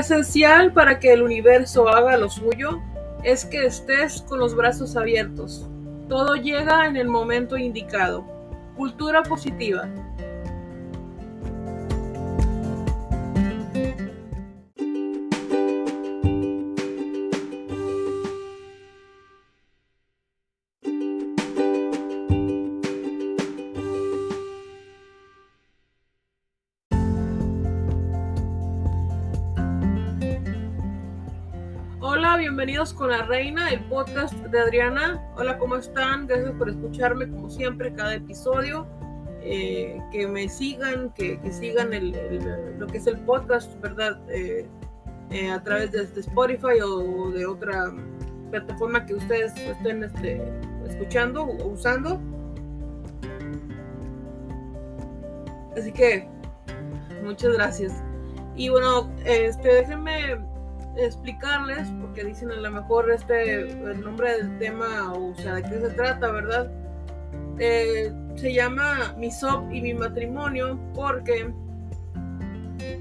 Esencial para que el universo haga lo suyo es que estés con los brazos abiertos. Todo llega en el momento indicado. Cultura positiva. Bienvenidos con la reina, el podcast de Adriana. Hola, ¿cómo están? Gracias por escucharme como siempre cada episodio. Eh, que me sigan, que, que sigan el, lo que es el podcast, ¿verdad? Eh, eh, a través de, de, Spotify o de otra plataforma que ustedes estén este, escuchando o usando. Así que muchas gracias. Y bueno, este, déjenme explicarles, porque dicen a lo mejor este, el nombre del tema, o sea, de qué se trata, ¿verdad? Eh, se llama Mi SOP y mi matrimonio, porque,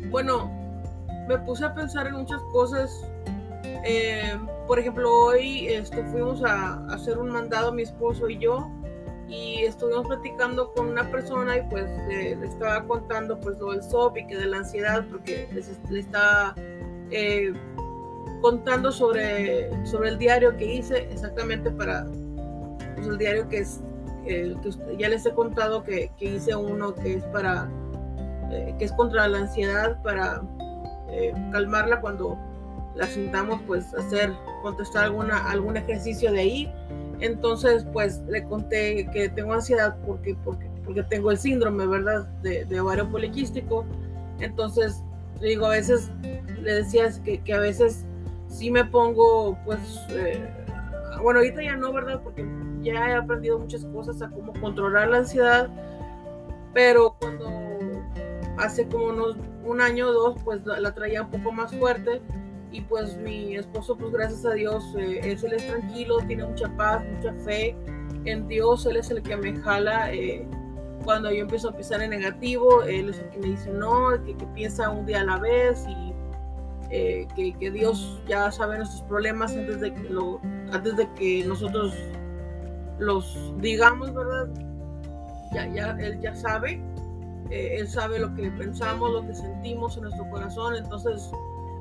bueno, me puse a pensar en muchas cosas. Eh, por ejemplo, hoy este, fuimos a, hacer un mandado mi esposo y yo, y estuvimos platicando con una persona y pues le estaba contando pues lo del SOP y que de la ansiedad, porque le está eh, contando sobre, sobre el diario que hice, exactamente para pues, el diario que es, eh, que ya les he contado que, que, hice uno que es para, eh, que es contra la ansiedad, para eh, calmarla cuando la sintamos, pues hacer, contestar alguna, algún ejercicio de ahí. Entonces, pues le conté que tengo ansiedad porque, porque, porque tengo el síndrome, ¿verdad? De, de ovario poliquístico. Entonces, digo, a veces le decías que, que a veces sí me pongo, pues, eh, bueno, ahorita ya no, ¿verdad? Porque ya he aprendido muchas cosas a cómo controlar la ansiedad, pero cuando hace como unos un año o dos, pues la, la, traía un poco más fuerte y pues mi esposo, pues gracias a Dios, eh, él, él es tranquilo, tiene mucha paz, mucha fe en Dios, él es el que me jala. Eh, cuando yo empiezo a pensar en negativo, él es el que me dice no, que, que piensa un día a la vez y eh, que, Dios ya sabe nuestros problemas antes de que, lo, antes de que nosotros los digamos, ¿verdad? Ya, ya, Él ya sabe, eh, Él sabe lo que pensamos, lo que sentimos en nuestro corazón, entonces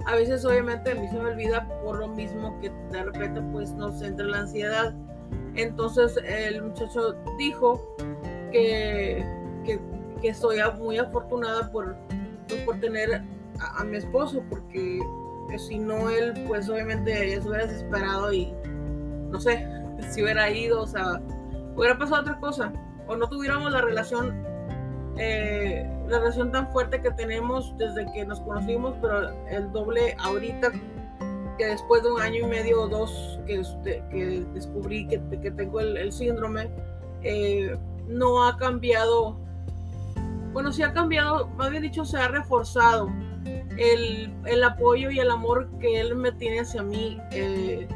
a veces obviamente a mí se me olvida por lo mismo que de repente pues nos entra la ansiedad. Entonces el muchacho dijo que, que, que estoy muy afortunada por, pues, por tener a, mi esposo porque pues, si no él pues obviamente ya se hubiera desesperado y no sé si hubiera ido o sea hubiera pasado otra cosa o no tuviéramos la relación eh, la relación tan fuerte que tenemos desde que nos conocimos pero el doble ahorita que después de un año y medio o dos que, que descubrí que, que tengo el, el síndrome eh, no ha cambiado bueno sí ha cambiado más bien dicho se ha reforzado el, el, apoyo y el amor que él me tiene hacia mí. Eh,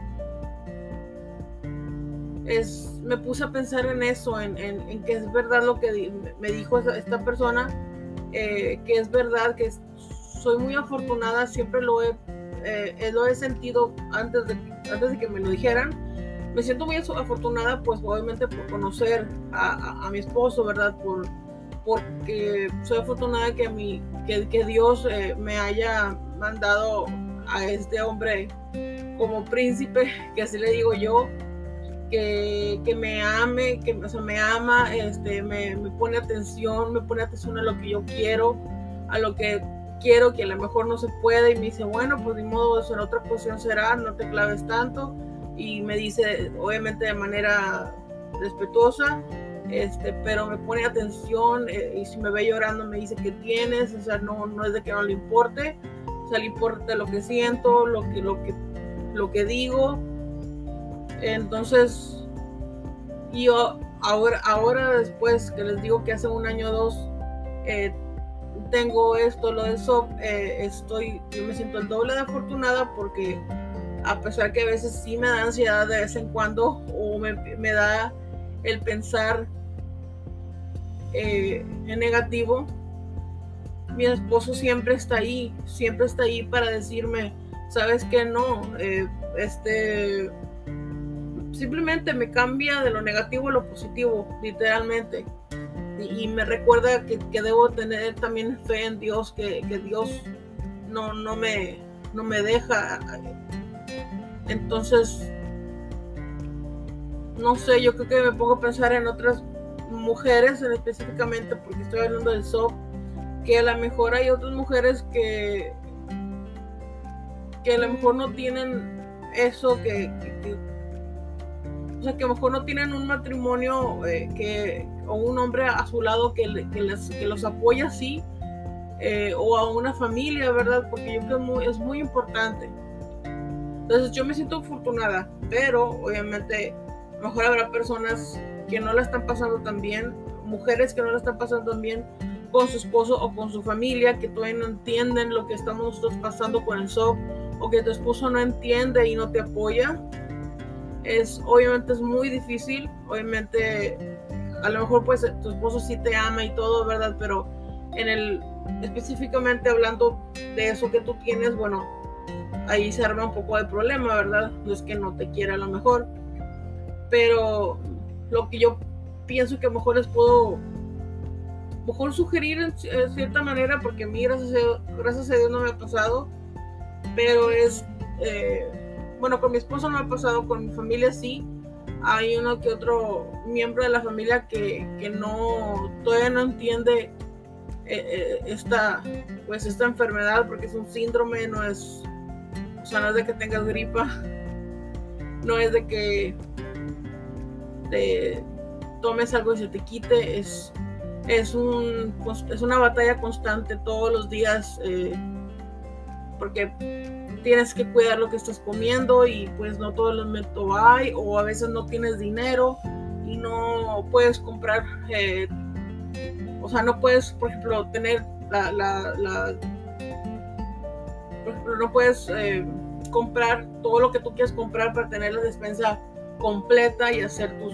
es, me puse a pensar en eso, en, en, que es verdad lo que me dijo esta persona, eh, que es verdad que soy muy afortunada, siempre lo he, eh, lo he sentido antes de, antes de que me lo dijeran. Me siento muy afortunada, pues obviamente por conocer a, a, a mi esposo, ¿verdad? Por, porque soy afortunada que, mi, que, que Dios eh, me haya mandado a este hombre como príncipe, que así le digo yo, que, que me ame, que o sea, me ama, este, me, me, pone atención, me pone atención a lo que yo quiero, a lo que quiero, que a lo mejor no se puede, y me dice, bueno, pues de modo, eso en otra posición será, no te claves tanto, y me dice, obviamente de manera respetuosa, este, pero me pone atención eh, y si me ve llorando me dice que tienes, o sea, no, no es de que no le importe, o sea, le importa lo que siento, lo que, lo que, lo que digo. Entonces, yo ahora, ahora después que les digo que hace un año o dos eh, tengo esto, lo de SOP, eh, estoy, yo me siento el doble de afortunada porque a pesar que a veces sí me da ansiedad de vez en cuando o me, me da el pensar eh, en negativo, mi esposo siempre está ahí, siempre está ahí para decirme, sabes que no, eh, este, simplemente me cambia de lo negativo a lo positivo, literalmente. Y, me recuerda que, debo tener también fe en Dios, que, Dios no, no, me, no me deja. Entonces, no sé, yo creo que me pongo a pensar en otras mujeres específicamente, porque estoy hablando del SOP, que a lo mejor hay otras mujeres que, que a lo mejor no tienen eso, que, o sea, que a lo mejor no tienen un matrimonio eh, que, o un hombre a su lado que, les, que los apoya así, eh, o a una familia, ¿verdad? Porque yo creo que muy, es muy importante. Entonces yo me siento afortunada, pero obviamente mejor habrá personas que no la están pasando tan bien, mujeres que no la están pasando tan bien con su esposo o con su familia, que todavía no entienden lo que estamos nosotros pasando con el SOP, o que tu esposo no entiende y no te apoya. Es, obviamente es muy difícil, obviamente a lo mejor pues tu esposo sí te ama y todo, ¿verdad? Pero en el, específicamente hablando de eso que tú tienes, bueno, ahí se arma un poco de problema, ¿verdad? No es que no te quiera a lo mejor, pero lo que yo pienso que mejor les puedo mejor sugerir en, cierta manera, porque a mí gracias a, Dios, gracias a Dios no me ha pasado, pero es, eh, bueno, con mi esposo no me ha pasado, con mi familia sí, hay uno que otro miembro de la familia que, que no, todavía no entiende eh, eh, esta, pues esta enfermedad, porque es un síndrome, no es, o sea, no es de que tengas gripa, no es de que te tomes algo y se te quite, es, es, un, es una batalla constante todos los días, eh, porque tienes que cuidar lo que estás comiendo y pues no todo el momento hay, o a veces no tienes dinero y no puedes comprar, eh, o sea, no puedes, por ejemplo, tener la, la, no puedes eh, comprar todo lo que tú quieres comprar para tener la despensa completa y hacer tus,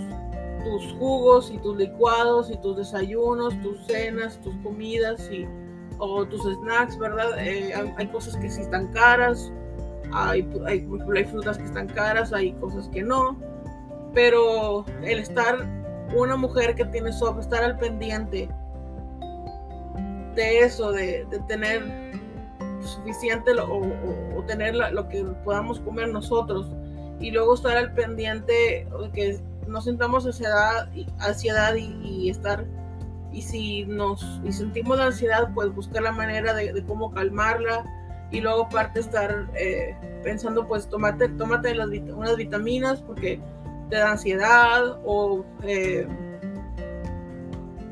tus jugos y tus licuados y tus desayunos, tus cenas, tus comidas y, o tus snacks, ¿verdad? Eh, hay, cosas que sí están caras, hay, hay, hay frutas que están caras, hay cosas que no, pero el estar una mujer que tiene SOP, estar al pendiente de eso, de, de tener suficiente o, o, tener lo que podamos comer nosotros y luego estar al pendiente que no sintamos ansiedad, ansiedad y, estar y si nos y sentimos la ansiedad pues buscar la manera de, cómo calmarla y luego aparte estar eh, pensando pues tómate tómate las, unas vitaminas porque te da ansiedad o eh,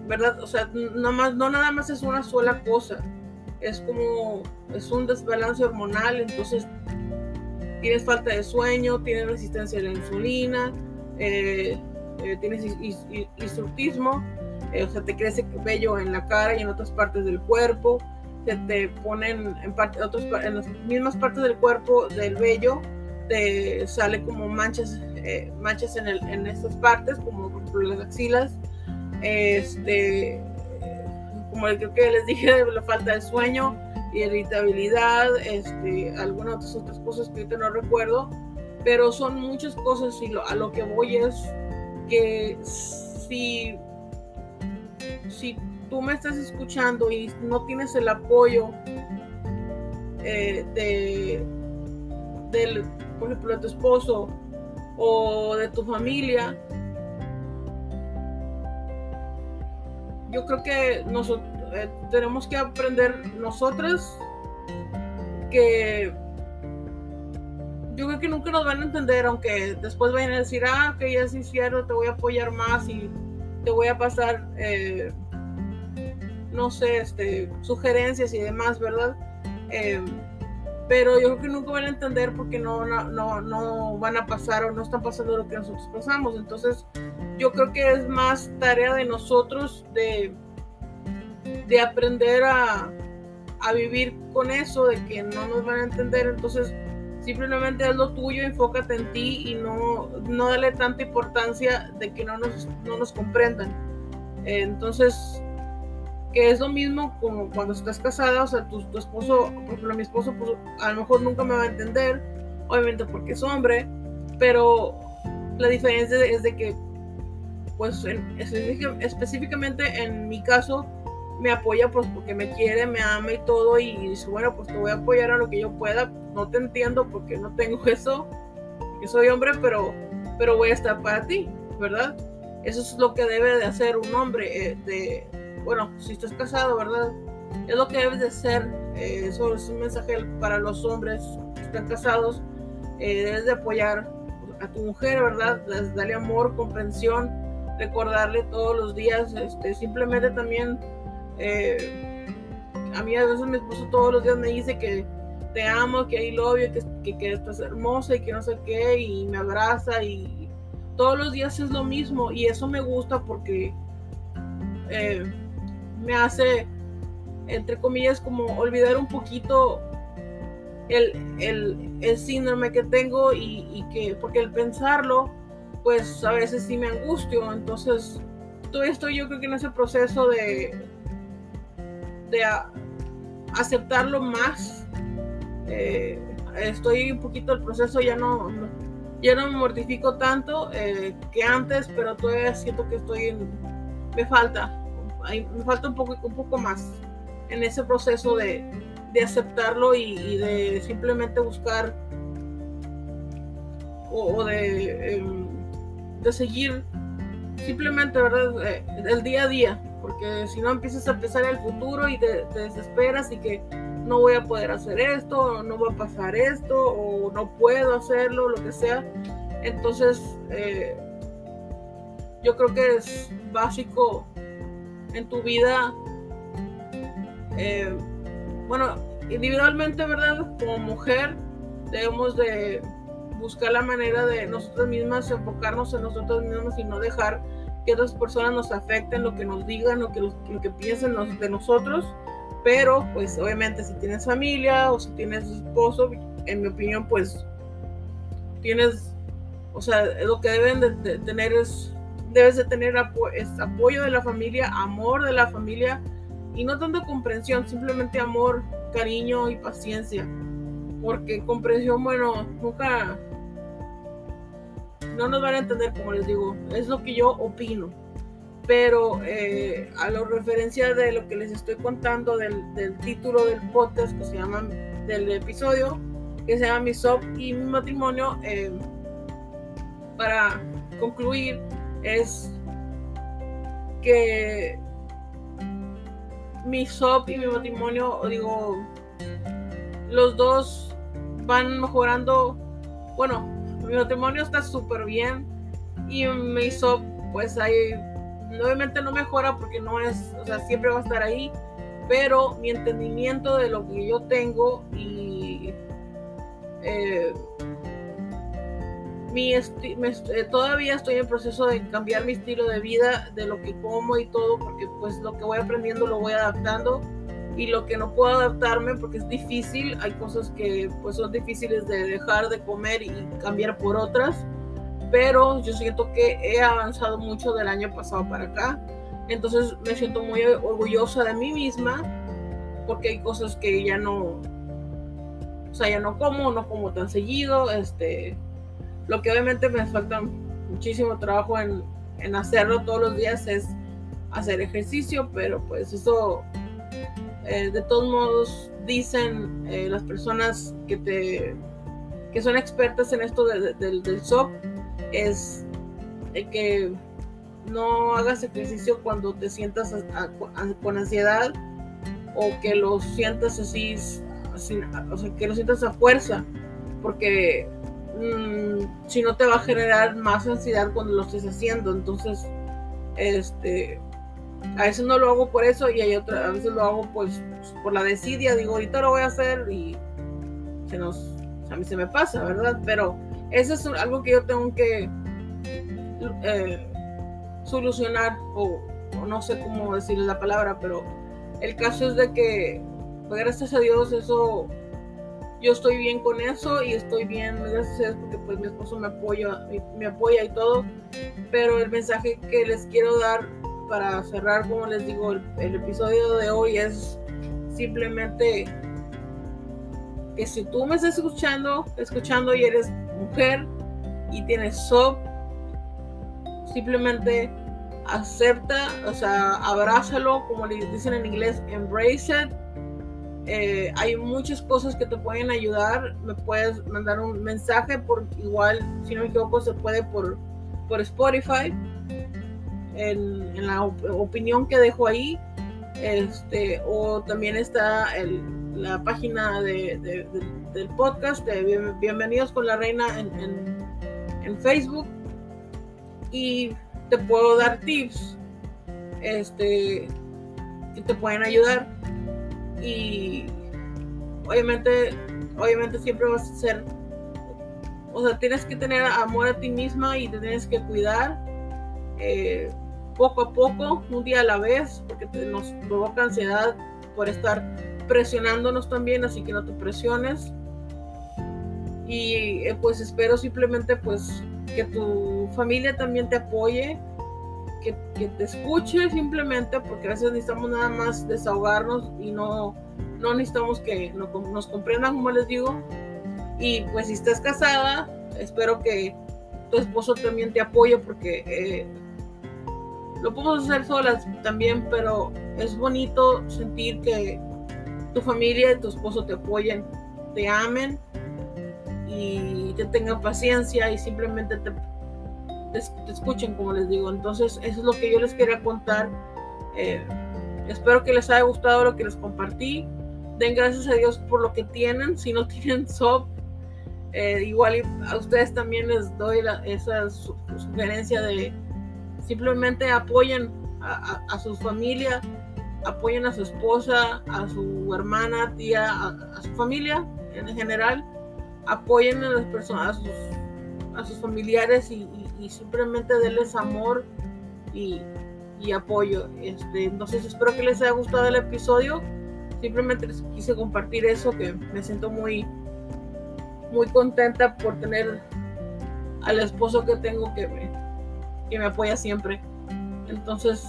verdad o sea no más no nada más es una sola cosa es como es un desbalance hormonal entonces tienes falta de sueño tienes resistencia a la insulina eh, eh, tienes instructismo, eh, o sea, te crece vello en la cara y en otras partes del cuerpo, se te ponen en, parte, otros, en las mismas partes del cuerpo del vello, te sale como manchas, manchas en, el, en estas partes, como por las axilas, este, como creo que les dije, la falta de sueño, irritabilidad, este, algunas otras cosas que ahorita no recuerdo, pero son muchas cosas y a lo que voy es que si, si tú me estás escuchando y no tienes el apoyo eh, de, del, por ejemplo, de tu esposo o de tu familia, yo creo que nosotros eh, tenemos que aprender nosotras que yo creo que nunca nos van a entender, aunque después vayan a decir, ah, ok, ya sí cierto, te voy a apoyar más y te voy a pasar, eh, no sé, este, sugerencias y demás, ¿verdad? Eh, pero yo creo que nunca van a entender porque no, no, no, van a pasar o no están pasando lo que nosotros pasamos. Entonces, yo creo que es más tarea de nosotros de, de aprender a, a vivir con eso, de que no nos van a entender. Entonces, Simplemente haz lo tuyo, enfócate en ti y no, no dale tanta importancia de que no nos, no nos comprendan. entonces, que es lo mismo como cuando estás casada, o sea, tu, tu esposo, por ejemplo, mi esposo, pues a lo mejor nunca me va a entender, obviamente porque es hombre, pero la diferencia es de que, pues específicamente en mi caso, me apoya pues porque me quiere, me ama y todo y dice, bueno, pues te voy a apoyar a lo que yo pueda, no te entiendo porque no tengo eso, que soy hombre, pero, pero voy a estar para ti, ¿verdad? Eso es lo que debe de hacer un hombre, eh, de, bueno, si estás casado, ¿verdad? Es lo que debes de ser, eh, eso es un mensaje para los hombres que están casados, eh, debes de apoyar a tu mujer, ¿verdad? Darle amor, comprensión, recordarle todos los días, este, simplemente también eh, a mí a veces mi esposo todos los días me dice que te amo, que hay love que, que, estás hermosa y que no sé qué, y me abraza y todos los días es lo mismo y eso me gusta porque eh, me hace, entre comillas, como olvidar un poquito el, el, síndrome que tengo y, y, que, porque el pensarlo, pues a veces sí me angustio, entonces todavía estoy yo creo que en ese proceso de, de aceptarlo más. Eh, estoy un poquito el proceso, ya no, ya no me mortifico tanto eh, que antes, pero todavía siento que estoy en, me falta, me falta un poco, un poco más en ese proceso de, de aceptarlo y, de simplemente buscar o, de, em, de seguir simplemente, ¿verdad? Eh, el día a día, porque si no empiezas a pensar el futuro y te, desesperas y que no voy a poder hacer esto, o no va a pasar esto, o no puedo hacerlo, lo que sea. Entonces, eh, yo creo que es básico en tu vida, eh, bueno, individualmente, ¿verdad? Como mujer, debemos de buscar la manera de nosotras mismas enfocarnos en nosotras mismas y no dejar que otras personas nos afecten, lo que nos digan, lo que, lo, que piensen de nosotros. Pero, pues, obviamente, si tienes familia o si tienes esposo, en mi opinión, pues, tienes, o sea, lo que deben de, tener es, debes de tener apoyo de la familia, amor de la familia, y no tanto comprensión, simplemente amor, cariño y paciencia. Porque comprensión, bueno, nunca, no nos van a entender, como les digo, es lo que yo opino. Pero eh, a la referencia de lo que les estoy contando del, título del podcast que se llama, del episodio, que se llama Mi SOP y mi matrimonio, eh, para concluir, es que mi SOP y mi matrimonio, digo, los dos van mejorando, bueno, mi matrimonio está súper bien y me hizo, pues ahí, obviamente no mejora porque no es, o sea, siempre va a estar ahí, pero mi entendimiento de lo que yo tengo y eh, mi eh, todavía estoy en proceso de cambiar mi estilo de vida, de lo que como y todo, porque pues lo que voy aprendiendo lo voy adaptando y lo que no puedo adaptarme porque es difícil, hay cosas que pues son difíciles de dejar de comer y cambiar por otras, pero yo siento que he avanzado mucho del año pasado para acá, entonces me siento muy orgullosa de mí misma porque hay cosas que ya no, o sea, ya no como, no como tan seguido, este, lo que obviamente me falta muchísimo trabajo en, en hacerlo todos los días es hacer ejercicio, pero pues eso eh, de todos modos, dicen eh, las personas que, te, que son expertas en esto del SOP, es que no hagas ejercicio cuando te sientas con ansiedad o que lo sientas así, o sea, que lo sientas a fuerza, porque mm, si no te va a generar más ansiedad cuando lo estés haciendo. Entonces, este, a veces no lo hago por eso y hay otra, a veces lo hago pues por la desidia, digo, ahorita lo voy a hacer y se nos, a mí se me pasa, ¿verdad? Pero eso es algo que yo tengo que eh, solucionar o, no sé cómo decir la palabra, pero el caso es de que, pues, gracias a Dios, eso, yo estoy bien con eso y estoy bien, gracias a Dios, porque pues mi esposo me apoya, me apoya y todo, pero el mensaje que les quiero dar para cerrar, como les digo, el, episodio de hoy es simplemente que si tú me estás escuchando, escuchando y eres mujer y tienes SOP, simplemente acepta, o sea, abrázalo, como le dicen en inglés, embrace it. Eh, hay muchas cosas que te pueden ayudar. Me puedes mandar un mensaje por igual, si no me equivoco, se puede por, por Spotify. En, la opinión que dejo ahí. Este, o también está el, la página de, del podcast de Bienvenidos con la Reina en, en Facebook. Y te puedo dar tips este, que te pueden ayudar. Y obviamente, obviamente siempre vas a ser, o sea, tienes que tener amor a ti misma y te tienes que cuidar eh, poco a poco, un día a la vez, porque nos provoca ansiedad por estar presionándonos también, así que no te presiones. Y eh, pues espero simplemente pues que tu familia también te apoye, que, te escuche simplemente, porque a veces necesitamos nada más desahogarnos y no, no necesitamos que nos comprendan, como les digo. Y pues si estás casada, espero que tu esposo también te apoye, porque eh, lo podemos hacer solas también, pero es bonito sentir que tu familia y tu esposo te apoyen, te amen y te tengan paciencia y simplemente te, te, escuchen, como les digo. Entonces, eso es lo que yo les quería contar. Eh, espero que les haya gustado lo que les compartí. Den gracias a Dios por lo que tienen. Si no tienen SOP, eh, igual a ustedes también les doy esa sugerencia de simplemente apoyen a, a, su familia, apoyen a su esposa, a su hermana, tía, a su familia en general apoyen a las personas, a sus, familiares y, simplemente denles amor y, apoyo. Este, entonces espero que les haya gustado el episodio. Simplemente les quise compartir eso, que me siento muy, muy contenta por tener al esposo que tengo que me, que me apoya siempre. Entonces,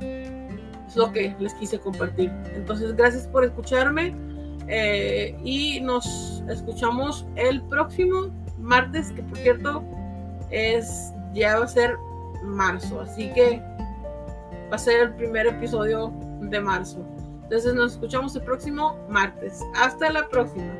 es lo que les quise compartir. Entonces, gracias por escucharme. Eh, y nos escuchamos el próximo martes, que por cierto es ya va a ser marzo, así que va a ser el primer episodio de marzo. Entonces nos escuchamos el próximo martes. Hasta la próxima.